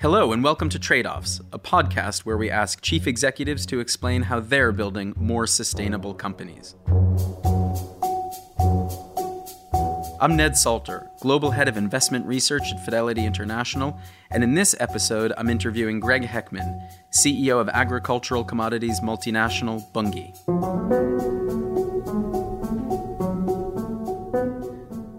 Hello, and welcome to Trade Offs, a podcast where we ask chief executives to explain how they're building more sustainable companies. I'm Ned Salter, Global Head of Investment Research at Fidelity International, and in this episode, I'm interviewing Greg Heckman, CEO of agricultural commodities multinational Bunge.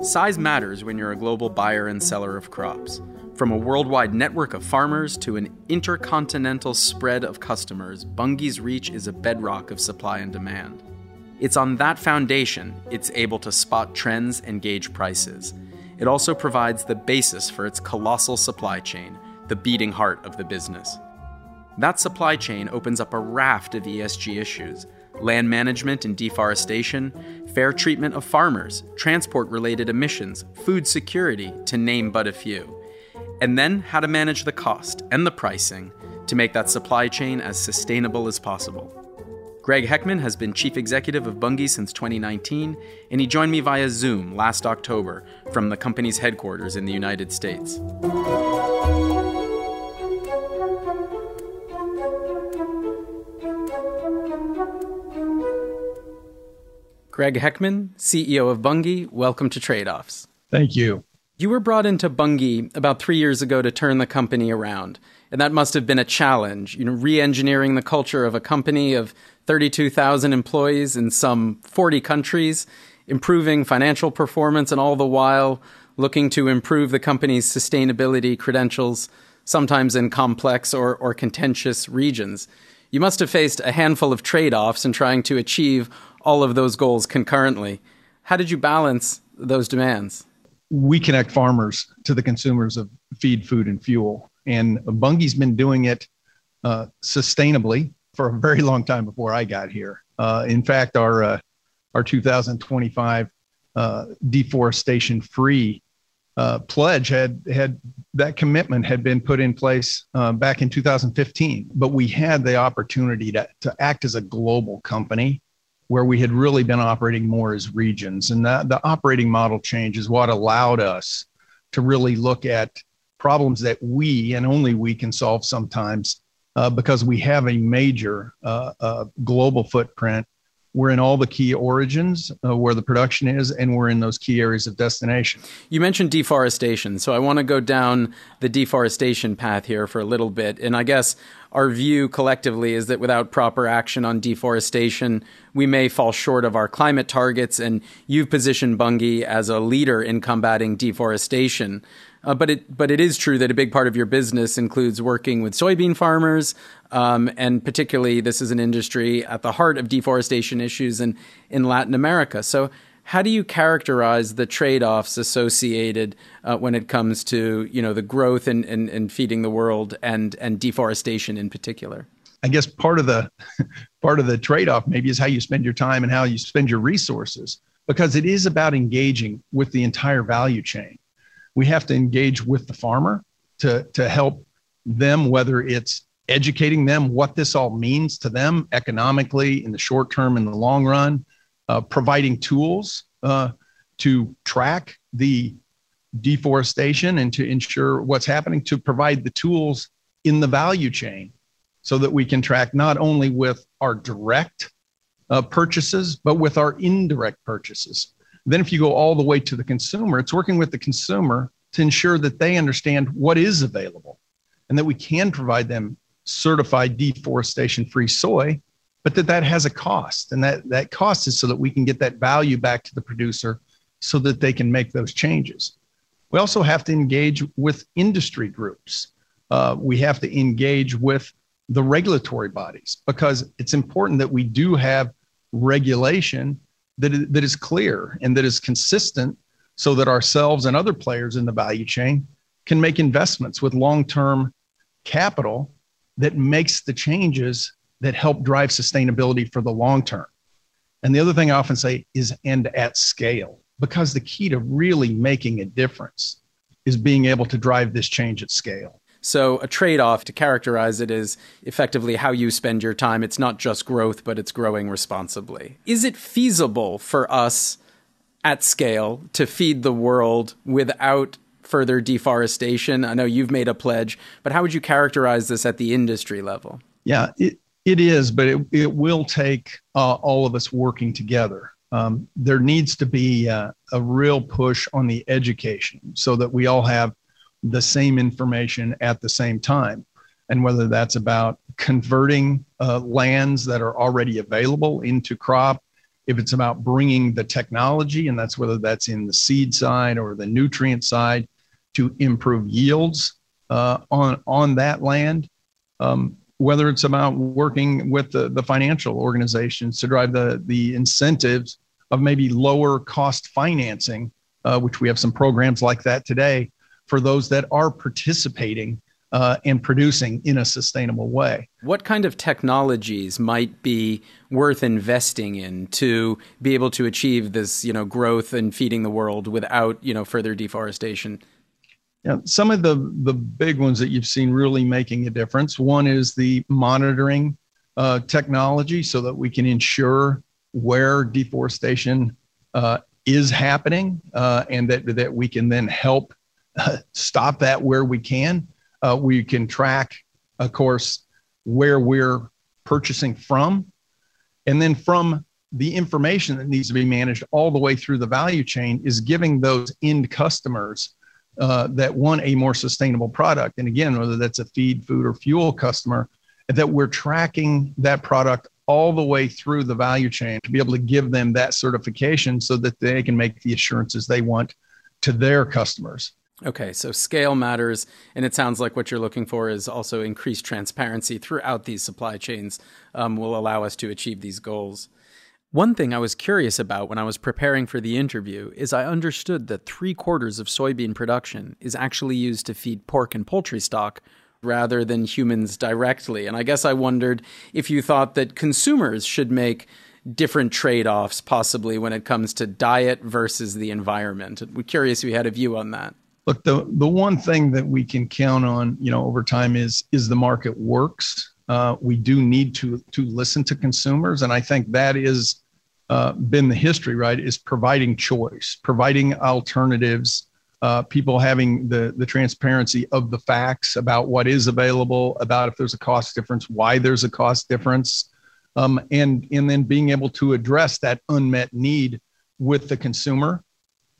Size matters when you're a global buyer and seller of crops. From a worldwide network of farmers to an intercontinental spread of customers, Bunge's reach is a bedrock of supply and demand. It's on that foundation it's able to spot trends and gauge prices. It also provides the basis for its colossal supply chain, the beating heart of the business. That supply chain opens up a raft of ESG issues land management and deforestation, fair treatment of farmers, transport related emissions, food security, to name but a few and then how to manage the cost and the pricing to make that supply chain as sustainable as possible. Greg Heckman has been chief executive of Bunge since 2019, and he joined me via Zoom last October from the company's headquarters in the United States. Greg Heckman, CEO of Bunge, welcome to Trade Offs. Thank you. You were brought into Bunge about three years ago to turn the company around, and that must have been a challenge. You know, re-engineering the culture of a company of 32,000 employees in some 40 countries, improving financial performance, and all the while looking to improve the company's sustainability credentials, sometimes in complex or, or contentious regions. You must have faced a handful of trade-offs in trying to achieve all of those goals concurrently. How did you balance those demands? We connect farmers to the consumers of feed, food, and fuel. And Bunge's been doing it uh, sustainably for a very long time before I got here. Uh, in fact, our uh, our 2025 uh, deforestation free uh, pledge had had that commitment had been put in place uh, back in 2015. But we had the opportunity to to act as a global company where we had really been operating more as regions. And that, the operating model change is what allowed us to really look at problems that we and only we can solve sometimes uh, because we have a major uh, uh, global footprint we're in all the key origins uh, where the production is, and we're in those key areas of destination. You mentioned deforestation, so I want to go down the deforestation path here for a little bit. And I guess our view collectively is that without proper action on deforestation, we may fall short of our climate targets. And you've positioned Bunge as a leader in combating deforestation. Uh, but it but it is true that a big part of your business includes working with soybean farmers, um, and particularly this is an industry at the heart of deforestation issues in in Latin America. So. How do you characterize the trade-offs associated uh, when it comes to you know the growth and, and, feeding the world and and deforestation in particular? I guess part of the part of the trade-off maybe is how you spend your time and how you spend your resources because it is about engaging with the entire value chain we have to engage with the farmer to, to help them, whether it's educating them what this all means to them economically in the short term and the long run, uh, providing tools uh, to track the deforestation and to ensure what's happening, to provide the tools in the value chain so that we can track not only with our direct uh, purchases, but with our indirect purchases. Then, if you go all the way to the consumer, it's working with the consumer to ensure that they understand what is available and that we can provide them certified deforestation free soy, but that that has a cost. And that, that cost is so that we can get that value back to the producer so that they can make those changes. We also have to engage with industry groups. Uh, we have to engage with the regulatory bodies because it's important that we do have regulation that that is clear and that is consistent so that ourselves and other players in the value chain can make investments with long-term capital that makes the changes that help drive sustainability for the long term. And the other thing I often say is end at scale because the key to really making a difference is being able to drive this change at scale. So, a trade off to characterize it is effectively how you spend your time. It's not just growth, but it's growing responsibly. Is it feasible for us at scale to feed the world without further deforestation? I know you've made a pledge, but how would you characterize this at the industry level? Yeah, it, it is, but it, it will take uh, all of us working together. Um, there needs to be uh, a real push on the education so that we all have the same information at the same time. And whether that's about converting uh, lands that are already available into crop, if it's about bringing the technology, and that's whether that's in the seed side or the nutrient side to improve yields uh, on, on that land, um, whether it's about working with the, the financial organizations to drive the, the incentives of maybe lower cost financing, uh, which we have some programs like that today for those that are participating uh, and producing in a sustainable way. What kind of technologies might be worth investing in to be able to achieve this, you know, growth and feeding the world without, you know, further deforestation? Yeah, some of the the big ones that you've seen really making a difference. One is the monitoring uh, technology, so that we can ensure where deforestation uh, is happening, uh, and that that we can then help uh, stop that where we can. Uh, we can track, of course, where we're purchasing from, and then from the information that needs to be managed all the way through the value chain is giving those end customers uh, that want a more sustainable product. And again, whether that's a feed, food, or fuel customer, that we're tracking that product all the way through the value chain to be able to give them that certification so that they can make the assurances they want to their customers. Okay, so scale matters, and it sounds like what you're looking for is also increased transparency throughout these supply chains um, will allow us to achieve these goals. One thing I was curious about when I was preparing for the interview is I understood that three quarters of soybean production is actually used to feed pork and poultry stock rather than humans directly. And I guess I wondered if you thought that consumers should make different trade offs possibly when it comes to diet versus the environment. Curious if you had a view on that. Look, the, the one thing that we can count on, you know, over time is is the market works. Uh, we do need to to listen to consumers, and I think that is uh, been the history, right? Is providing choice, providing alternatives, uh, people having the the transparency of the facts about what is available, about if there's a cost difference, why there's a cost difference, um, and and then being able to address that unmet need with the consumer,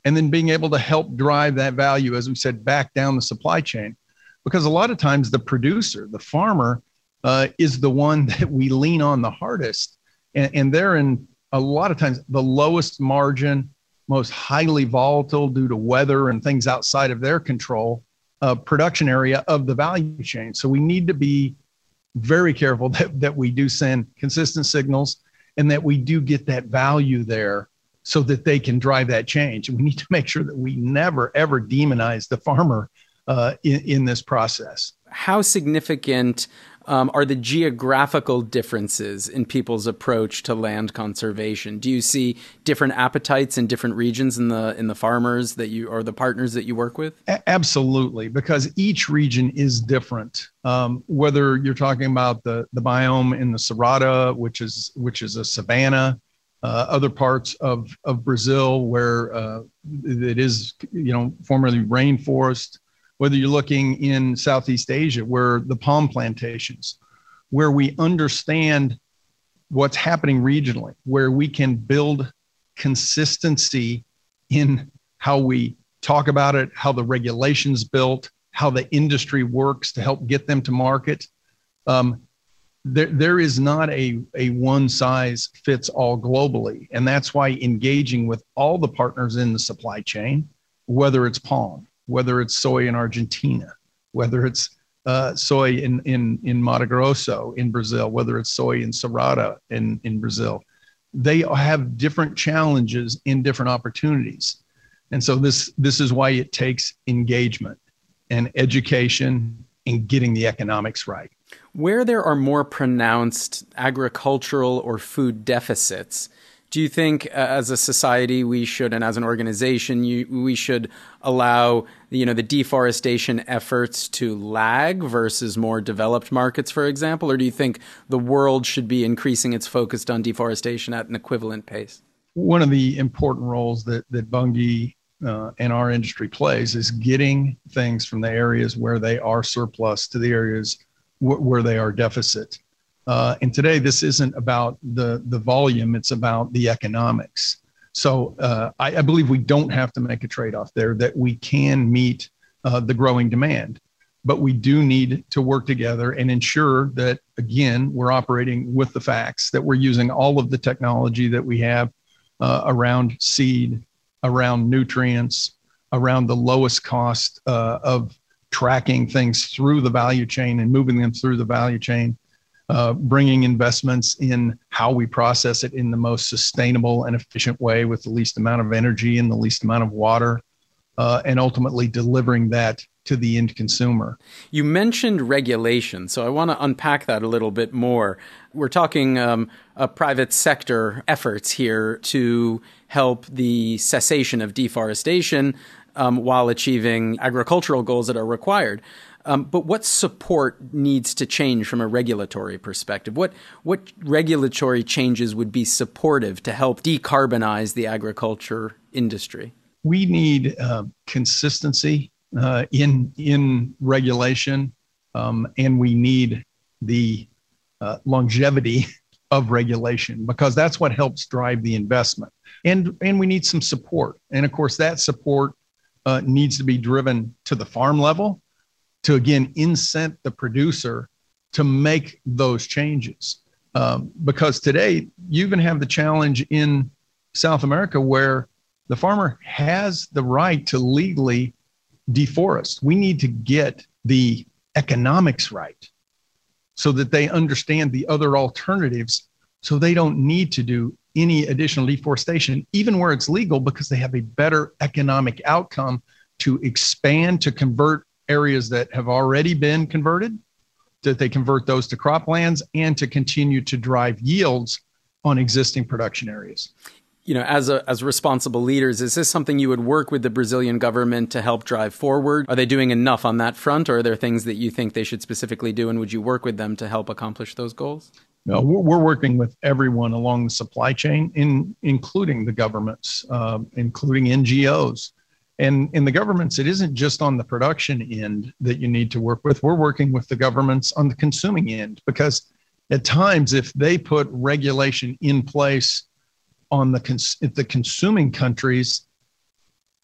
and then being able to help drive that value, as we said, back down the supply chain, because a lot of times the producer, the farmer, uh, is the one that we lean on the hardest, and, and they're in a lot of times the lowest margin, most highly volatile due to weather and things outside of their control uh, production area of the value chain. So we need to be very careful that, that we do send consistent signals and that we do get that value there so that they can drive that change. We need to make sure that we never, ever demonize the farmer uh, in, in this process. How significant um, are the geographical differences in people's approach to land conservation? Do you see different appetites in different regions in the in the farmers that you or the partners that you work with? A- absolutely, because each region is different. Um, whether you're talking about the the biome in the Cerrado, which is which is a savanna, uh, other parts of of Brazil where uh, it is you know formerly rainforest whether you're looking in Southeast Asia, where the palm plantations, where we understand what's happening regionally, where we can build consistency in how we talk about it, how the regulations built, how the industry works to help get them to market. Um, there, there is not a, a one size fits all globally. And that's why engaging with all the partners in the supply chain, whether it's palm, whether it's soy in Argentina, whether it's uh, soy in, in, in Mato Grosso in Brazil, whether it's soy in Cerrado in, in Brazil. They have different challenges and different opportunities. And so this, this is why it takes engagement and education and getting the economics right. Where there are more pronounced agricultural or food deficits, do you think uh, as a society we should and as an organization you, we should allow you know the deforestation efforts to lag versus more developed markets for example or do you think the world should be increasing its focus on deforestation at an equivalent pace one of the important roles that that bunge uh, and our industry plays is getting things from the areas where they are surplus to the areas where they are deficit. Uh, and today, this isn't about the the volume; it's about the economics. So uh, I, I, believe we don't have to make a trade off there; that we can meet uh, the growing demand, but we do need to work together and ensure that again we're operating with the facts, that we're using all of the technology that we have uh, around seed, around nutrients, around the lowest cost uh, of tracking things through the value chain and moving them through the value chain, uh, bringing investments in how we process it in the most sustainable and efficient way with the least amount of energy and the least amount of water, uh, and ultimately delivering that to the end consumer. You mentioned regulation, so I want to unpack that a little bit more. We're talking um, private sector efforts here to help the cessation of deforestation um, while achieving agricultural goals that are required. Um, but what support needs to change from a regulatory perspective? What what regulatory changes would be supportive to help decarbonize the agriculture industry? We need uh, consistency uh, in in regulation, um, and we need the uh, longevity of regulation because that's what helps drive the investment. And and we need some support, and of course that support uh, needs to be driven to the farm level to again incent the producer to make those changes. Um, because today you even have the challenge in South America where the farmer has the right to legally deforest. We need to get the economics right so that they understand the other alternatives so they don't need to do any additional deforestation, even where it's legal, because they have a better economic outcome to expand, to convert areas that have already been converted, that they convert those to croplands, and to continue to drive yields on existing production areas you know, as a, as responsible leaders, is this something you would work with the Brazilian government to help drive forward? Are they doing enough on that front, or are there things that you think they should specifically do, and would you work with them to help accomplish those goals? No, we're working with everyone along the supply chain, in including the governments, uh, including NGOs, and in the governments. It isn't just on the production end that you need to work with. We're working with the governments on the consuming end because at times, if they put regulation in place on the cons- the consuming countries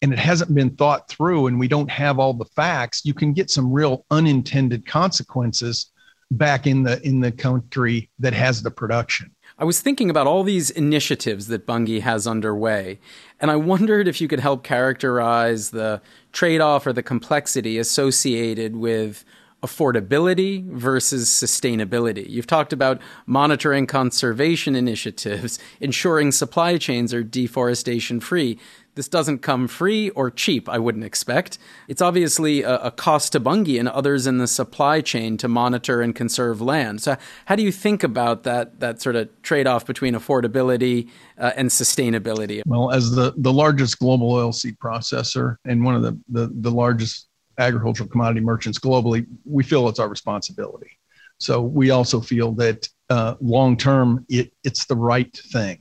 and it hasn't been thought through and we don't have all the facts you can get some real unintended consequences back in the in the country that has the production I was thinking about all these initiatives that Bunge has underway, and I wondered if you could help characterize the trade off or the complexity associated with affordability versus sustainability. You've talked about monitoring conservation initiatives, ensuring supply chains are deforestation free. This doesn't come free or cheap, I wouldn't expect. It's obviously a, a, cost to Bunge and others in the supply chain to monitor and conserve land. So, how do you think about that, that sort of trade off between affordability uh, and sustainability? Well, as the, the largest global oilseed processor and one of the, the, the largest agricultural commodity merchants globally, we feel it's our responsibility. So we also feel that uh, long term, it, it's the right thing.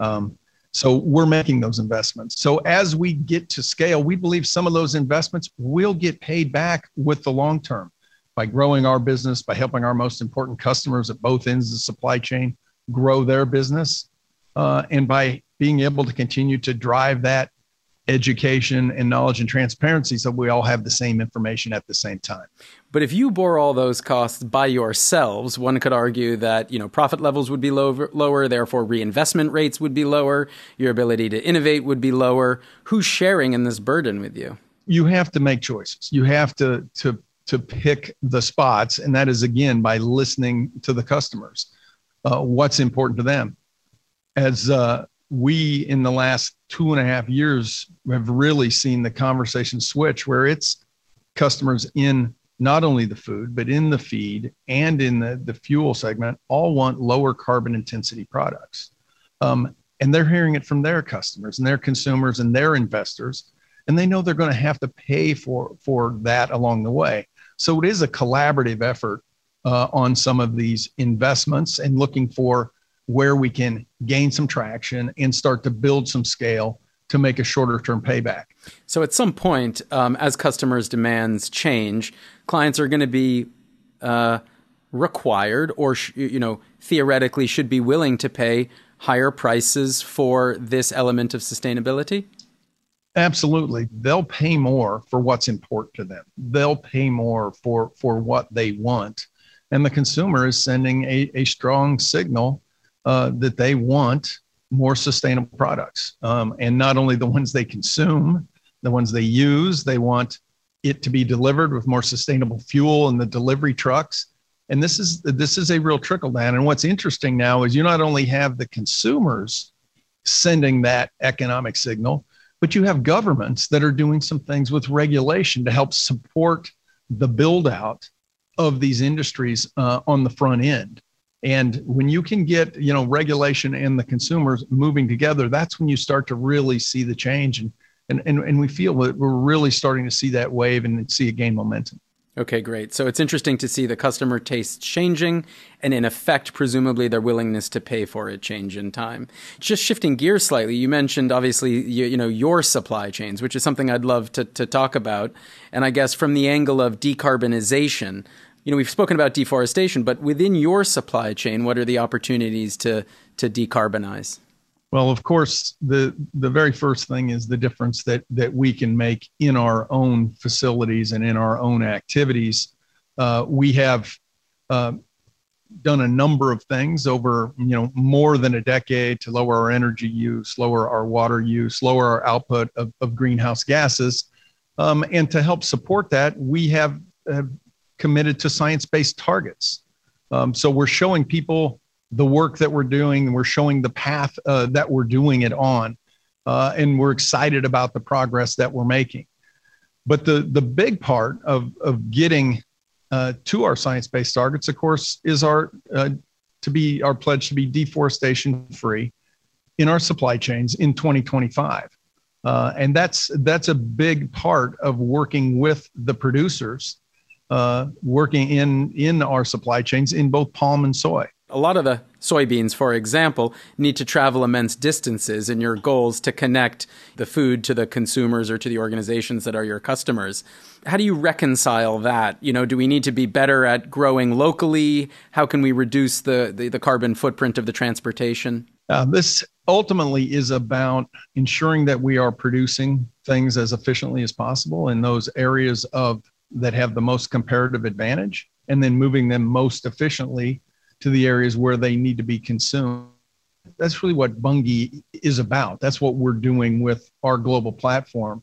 Um, so we're making those investments. So as we get to scale, we believe some of those investments will get paid back with the long term by growing our business, by helping our most important customers at both ends of the supply chain grow their business, uh, and by being able to continue to drive that education and knowledge and transparency so we all have the same information at the same time. But if you bore all those costs by yourselves, one could argue that, you know, profit levels would be lower, lower, therefore reinvestment rates would be lower, your ability to innovate would be lower. Who's sharing in this burden with you? You have to make choices. You have to to to pick the spots and that is again by listening to the customers. Uh, what's important to them. As uh, we in the last two and a half years have really seen the conversation switch where it's customers in not only the food but in the feed and in the, the fuel segment all want lower carbon intensity products. Um, and they're hearing it from their customers and their consumers and their investors and they know they're going to have to pay for for that along the way. So it is a collaborative effort uh, on some of these investments and looking for where we can gain some traction and start to build some scale to make a shorter term payback. So at some point, um, as customers' demands change, clients are going to be uh, required, or sh- you know, theoretically, should be willing to pay higher prices for this element of sustainability. Absolutely, they'll pay more for what's important to them. They'll pay more for for what they want, and the consumer is sending a, a strong signal uh, that they want more sustainable products. Um, and not only the ones they consume, the ones they use, they want it to be delivered with more sustainable fuel in the delivery trucks. And this is this is a real trickle down. And what's interesting now is you not only have the consumers sending that economic signal, but you have governments that are doing some things with regulation to help support the build out of these industries uh, on the front end. And when you can get, you know, regulation and the consumers moving together, that's when you start to really see the change. And and and, and we feel that we're really starting to see that wave and see it gain momentum. Okay, great. So it's interesting to see the customer tastes changing and, in effect, presumably their willingness to pay for it change in time. Just shifting gears slightly, you mentioned obviously you, you, know your supply chains, which is something I'd love to, to talk about. And I guess from the angle of decarbonization, you know, we've spoken about deforestation, but within your supply chain, what are the opportunities to to decarbonize? Well, of course, the the very first thing is the difference that that we can make in our own facilities and in our own activities. Uh, we have uh, done a number of things over you know more than a decade to lower our energy use, lower our water use, lower our output of, of greenhouse gases, um, and to help support that, we have, have committed to science based targets. Um, so we're showing people the work that we're doing, and we're showing the path uh, that we're doing it on, uh, and we're excited about the progress that we're making. But the, the big part of, of getting uh, to our science based targets, of course, is our uh, to be our pledge to be deforestation free in our supply chains in 2025. Uh, and that's that's a big part of working with the producers uh, working in in our supply chains in both palm and soy. A lot of the soybeans, for example, need to travel immense distances in your goals to connect the food to the consumers or to the organizations that are your customers. How do you reconcile that? You know, do we need to be better at growing locally? How can we reduce the, the, the carbon footprint of the transportation? Uh, this ultimately is about ensuring that we are producing things as efficiently as possible in those areas of that have the most comparative advantage and then moving them most efficiently to the areas where they need to be consumed. That's really what Bunge is about. That's what we're doing with our global platform.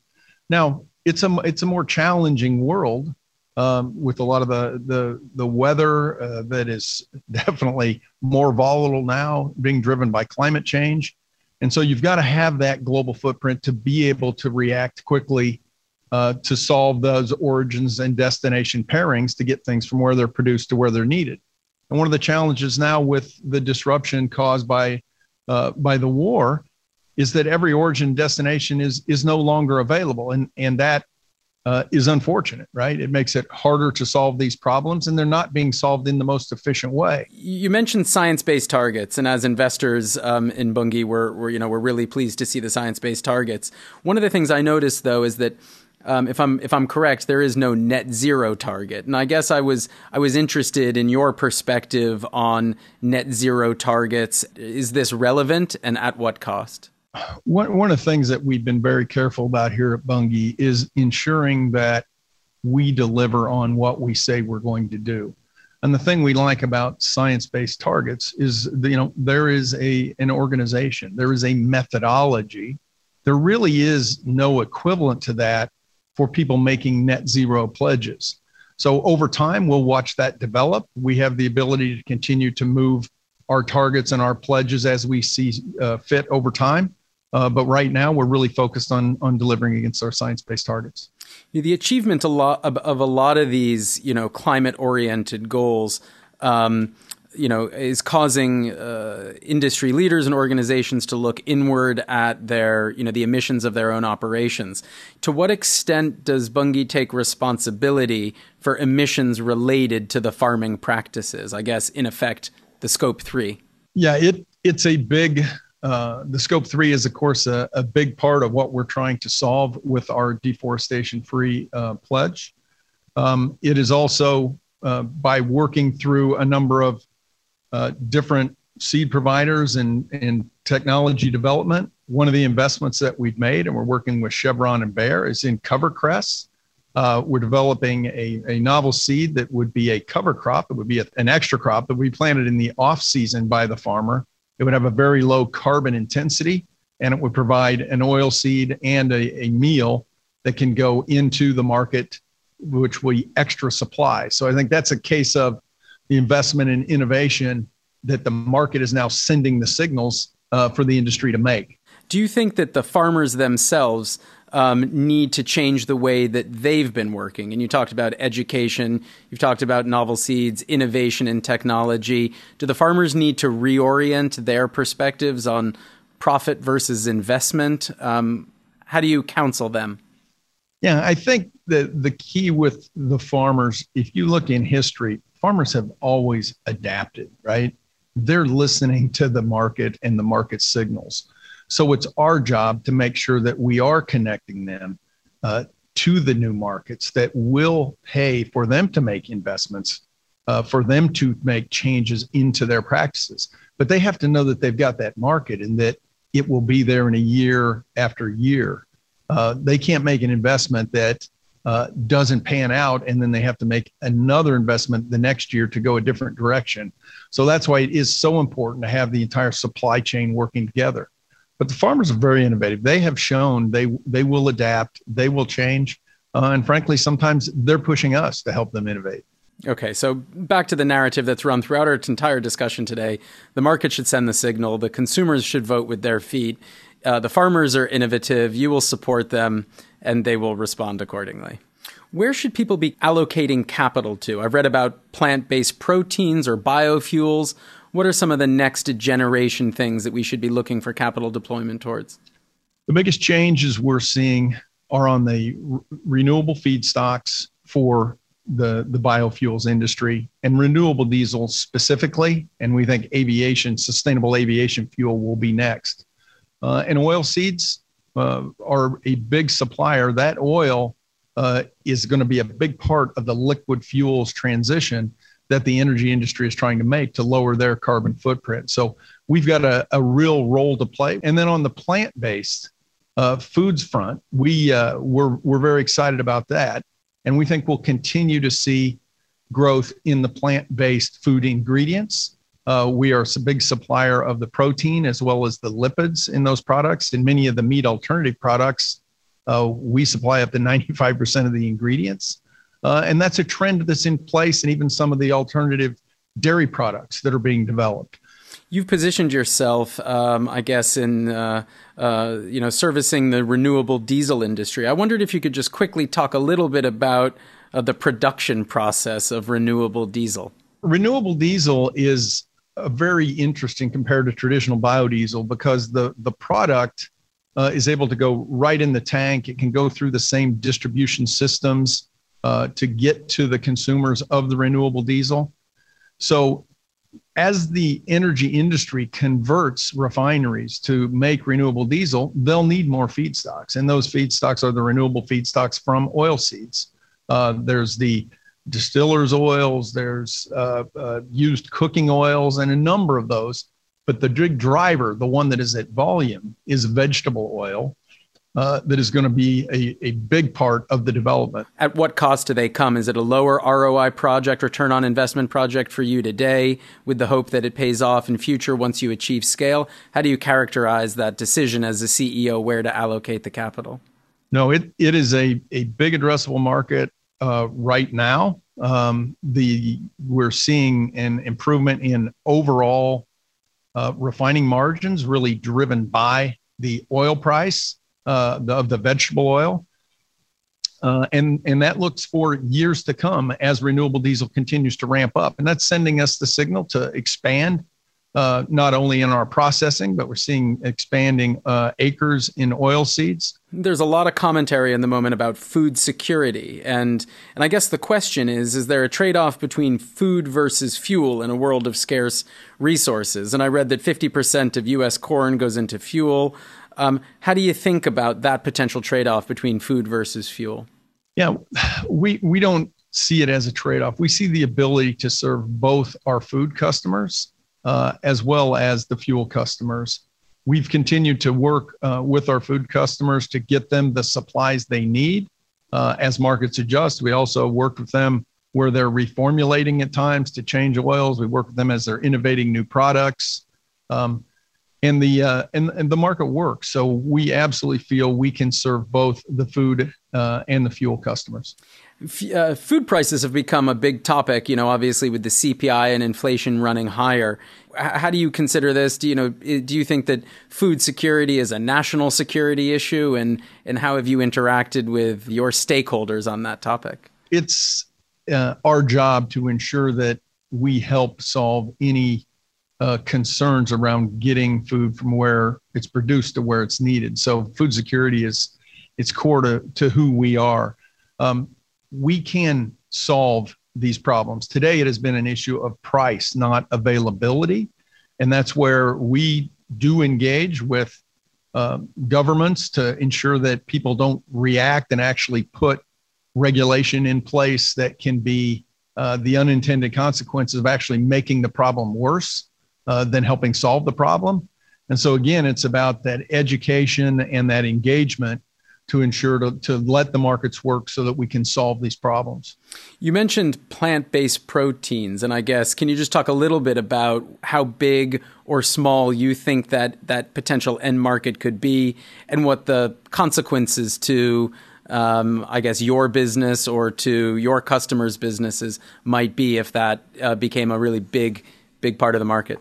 Now, it's a it's a more challenging world um, with a lot of the the the weather uh, that is definitely more volatile now, being driven by climate change, and so you've got to have that global footprint to be able to react quickly uh, to solve those origins and destination pairings to get things from where they're produced to where they're needed. And one of the challenges now with the disruption caused by uh, by the war is that every origin destination is is no longer available, and and that uh, is unfortunate, right? It makes it harder to solve these problems, and they're not being solved in the most efficient way. You mentioned science-based targets, and as investors um, in Bunge, we're, we're you know we're really pleased to see the science-based targets. One of the things I noticed though is that um, if I'm if I'm correct, there is no net zero target, and I guess I was I was interested in your perspective on net zero targets. Is this relevant, and at what cost? One one of the things that we've been very careful about here at Bunge is ensuring that we deliver on what we say we're going to do. And the thing we like about science-based targets is, you know, there is a an organization, there is a methodology. There really is no equivalent to that for people making net zero pledges. So over time, we'll watch that develop. We have the ability to continue to move our targets and our pledges as we see uh, fit over time. Uh, but right now, we're really focused on on delivering against our science-based targets. The achievement a lot of, of a lot of these, you know, climate-oriented goals um, you know, is causing uh, industry leaders and organizations to look inward at their, you know, the emissions of their own operations. To what extent does Bunge take responsibility for emissions related to the farming practices? I guess, in effect, the scope three. Yeah, it it's a big uh, the scope three is, of course, a, a, big part of what we're trying to solve with our deforestation free uh, pledge. Um, it is also uh, by working through a number of uh, different seed providers and, and technology development. One of the investments that we've made, and we're working with Chevron and Bayer, is in CoverCress. Uh, we're developing a, a novel seed that would be a cover crop. It would be a, an extra crop that we planted in the off season by the farmer it would have a very low carbon intensity and it would provide an oil seed and a, a meal that can go into the market, which be extra supply. So I think that's a case of the investment in innovation that the market is now sending the signals uh, for the industry to make. Do you think that the farmers themselves um, need to change the way that they've been working. And you talked about education, you've talked about novel seeds, innovation and technology. Do the farmers need to reorient their perspectives on profit versus investment? Um, how do you counsel them? Yeah, I think the the key with the farmers, if you look in history, farmers have always adapted, right? They're listening to the market and the market signals. So it's our job to make sure that we are connecting them uh, to the new markets that will pay for them to make investments, uh, for them to make changes into their practices. But they have to know that they've got that market and that it will be there in a year after year. Uh, they can't make an investment that uh, doesn't pan out and then they have to make another investment the next year to go a different direction. So that's why it is so important to have the entire supply chain working together. But the farmers are very innovative. They have shown they they will adapt, they will change, uh, and frankly, sometimes they're pushing us to help them innovate. Okay, so back to the narrative that's run throughout our entire discussion today. The market should send the signal. The consumers should vote with their feet. Uh, the farmers are innovative. You will support them, and they will respond accordingly. Where should people be allocating capital to? I've read about plant based proteins or biofuels. What are some of the next generation things that we should be looking for capital deployment towards? The biggest changes we're seeing are on the re- renewable feedstocks for the, the biofuels industry and renewable diesel specifically. And we think aviation, sustainable aviation fuel will be next. Uh, and oil seeds are a big supplier. That oil uh, is going to be a big part of the liquid fuels transition that the energy industry is trying to make to lower their carbon footprint. So we've got a, a real role to play. And then on the plant based uh, foods front, we, uh, we're, we're very excited about that. And we think we'll continue to see growth in the plant based food ingredients. Uh, we are a big supplier of the protein as well as the lipids in those products. In many of the meat alternative products, uh, we supply up to 95% of the ingredients. Uh, and that's a trend that's in place and even some of the alternative dairy products that are being developed. You've positioned yourself, um, I guess, in uh, uh, you know servicing the renewable diesel industry. I wondered if you could just quickly talk a little bit about uh, the production process of renewable diesel. Renewable diesel is very interesting compared to traditional biodiesel because the the product uh, is able to go right in the tank. It can go through the same distribution systems uh, to get to the consumers of the renewable diesel. So, as the energy industry converts refineries to make renewable diesel, they'll need more feedstocks. And those feedstocks are the renewable feedstocks from oil seeds. Uh, there's the distillers' oils, there's uh, uh used cooking oils, and a number of those. But the big driver, the one that is at volume, is vegetable oil uh, that is going to be a, a big part of the development. At what cost do they come? Is it a lower ROI project, return on investment project for you today, with the hope that it pays off in future once you achieve scale? How do you characterize that decision as a CEO where to allocate the capital? No, it, it is a, a big addressable market uh, right now. Um, the we're seeing an improvement in overall uh, refining margins, really driven by the oil price uh, of the vegetable oil. Uh, and, and that looks for years to come as renewable diesel continues to ramp up. And that's sending us the signal to expand uh, not only in our processing, but we're seeing expanding uh, acres in oil seeds. There's a lot of commentary in the moment about food security, and and I guess the question is: Is there a trade-off between food versus fuel in a world of scarce resources? And I read that 50% of U.S. corn goes into fuel. Um, how do you think about that potential trade-off between food versus fuel? Yeah, we we don't see it as a trade-off. We see the ability to serve both our food customers uh, as well as the fuel customers. We've continued to work uh, with our food customers to get them the supplies they need uh, as markets adjust. We also worked with them where they're reformulating at times to change oils. We work with them as they're innovating new products. Um, and the uh, and, and the market works. So we absolutely feel we can serve both the food uh, and the fuel customers. Uh, food prices have become a big topic, you know, obviously with the CPI and inflation running higher. How do you consider this? Do you know, do you think that food security is a national security issue and, and how have you interacted with your stakeholders on that topic? It's uh, our job to ensure that we help solve any uh, concerns around getting food from where it's produced to where it's needed. So food security is it's core to, to who we are. Um, we can solve these problems. Today, it has been an issue of price, not availability. And that's where we do engage with uh, governments to ensure that people don't react and actually put regulation in place that can be uh, the unintended consequences of actually making the problem worse uh, than helping solve the problem. And so, again, it's about that education and that engagement to ensure to, to let the markets work so that we can solve these problems. You mentioned plant based proteins, and I guess can you just talk a little bit about how big or small you think that that potential end market could be and what the consequences to um, I guess your business or to your customers' businesses might be if that uh, became a really big, big part of the market.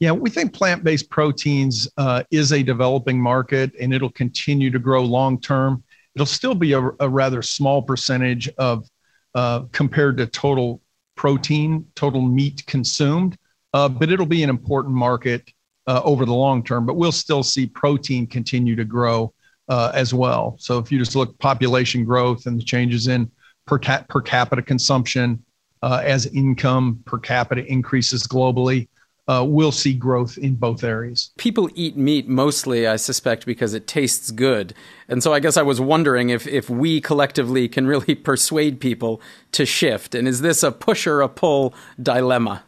Yeah, we think plant based proteins uh, is a developing market and it'll continue to grow long term. It'll still be a, a rather small percentage of uh, compared to total protein, total meat consumed, uh, but it'll be an important market uh, over the long term. But we'll still see protein continue to grow uh, as well. So if you just look population growth and the changes in per, per capita consumption uh, as income per capita increases globally, uh, we'll see growth in both areas. People eat meat mostly, I suspect, because it tastes good. And so I guess I was wondering if, if we collectively can really persuade people to shift. And is this a push or a pull dilemma?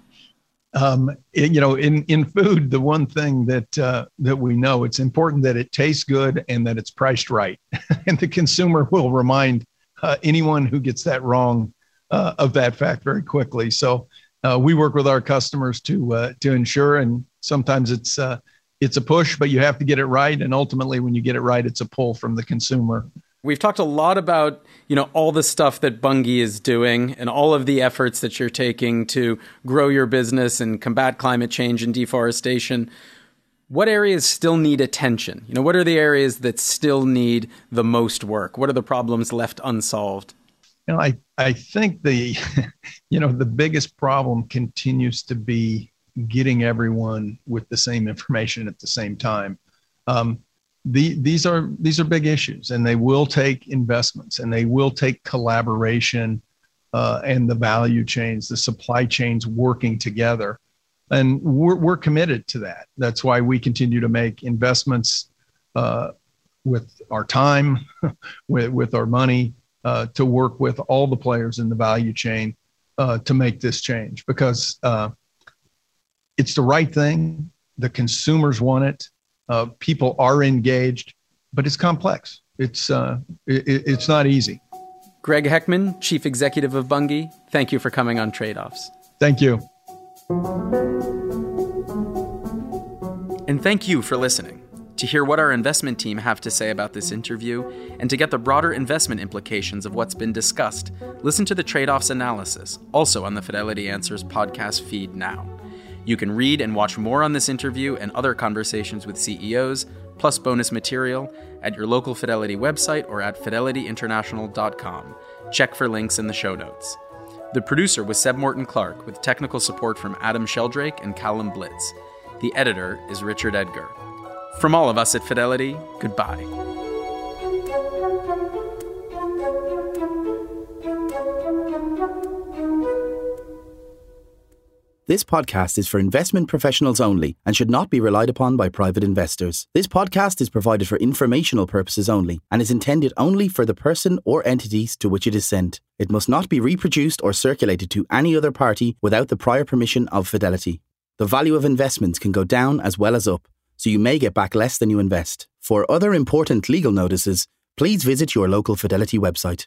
Um, it, you know, in, in food, the one thing that uh, that we know it's important that it tastes good and that it's priced right, and the consumer will remind uh, anyone who gets that wrong uh, of that fact very quickly. So uh, we work with our customers to uh, to ensure, and sometimes it's uh, it's a push, but you have to get it right, and ultimately, when you get it right, it's a pull from the consumer. We've talked a lot about you know all the stuff that Bunge is doing and all of the efforts that you're taking to grow your business and combat climate change and deforestation. What areas still need attention? You know, what are the areas that still need the most work? What are the problems left unsolved? You know, I, I think the, you know, the biggest problem continues to be getting everyone with the same information at the same time. Um, the, these are these are big issues, and they will take investments, and they will take collaboration, uh, and the value chains, the supply chains working together, and we're we're committed to that. That's why we continue to make investments uh, with our time, with with our money, uh, to work with all the players in the value chain uh, to make this change because uh, it's the right thing. The consumers want it. Uh, people are engaged, but it's complex. It's uh, it, it's not easy. Greg Heckman, Chief Executive of Bunge, thank you for coming on Trade Offs. Thank you. And thank you for listening. To hear what our investment team have to say about this interview, and to get the broader investment implications of what's been discussed, listen to the trade offs analysis, also on the Fidelity Answers podcast feed now. You can read and watch more on this interview and other conversations with CEOs, plus bonus material, at your local Fidelity website or at fidelityinternational.com. Check for links in the show notes. The producer was Seb Morton Clark, with technical support from Adam Sheldrake and Callum Blitz. The editor is Richard Edgar. From all of us at Fidelity, goodbye. This podcast is for investment professionals only and should not be relied upon by private investors. This podcast is provided for informational purposes only and is intended only for the person or entities to which it is sent. It must not be reproduced or circulated to any other party without the prior permission of Fidelity. The value of investments can go down as well as up, so you may get back less than you invest. For other important legal notices, please visit your local Fidelity website.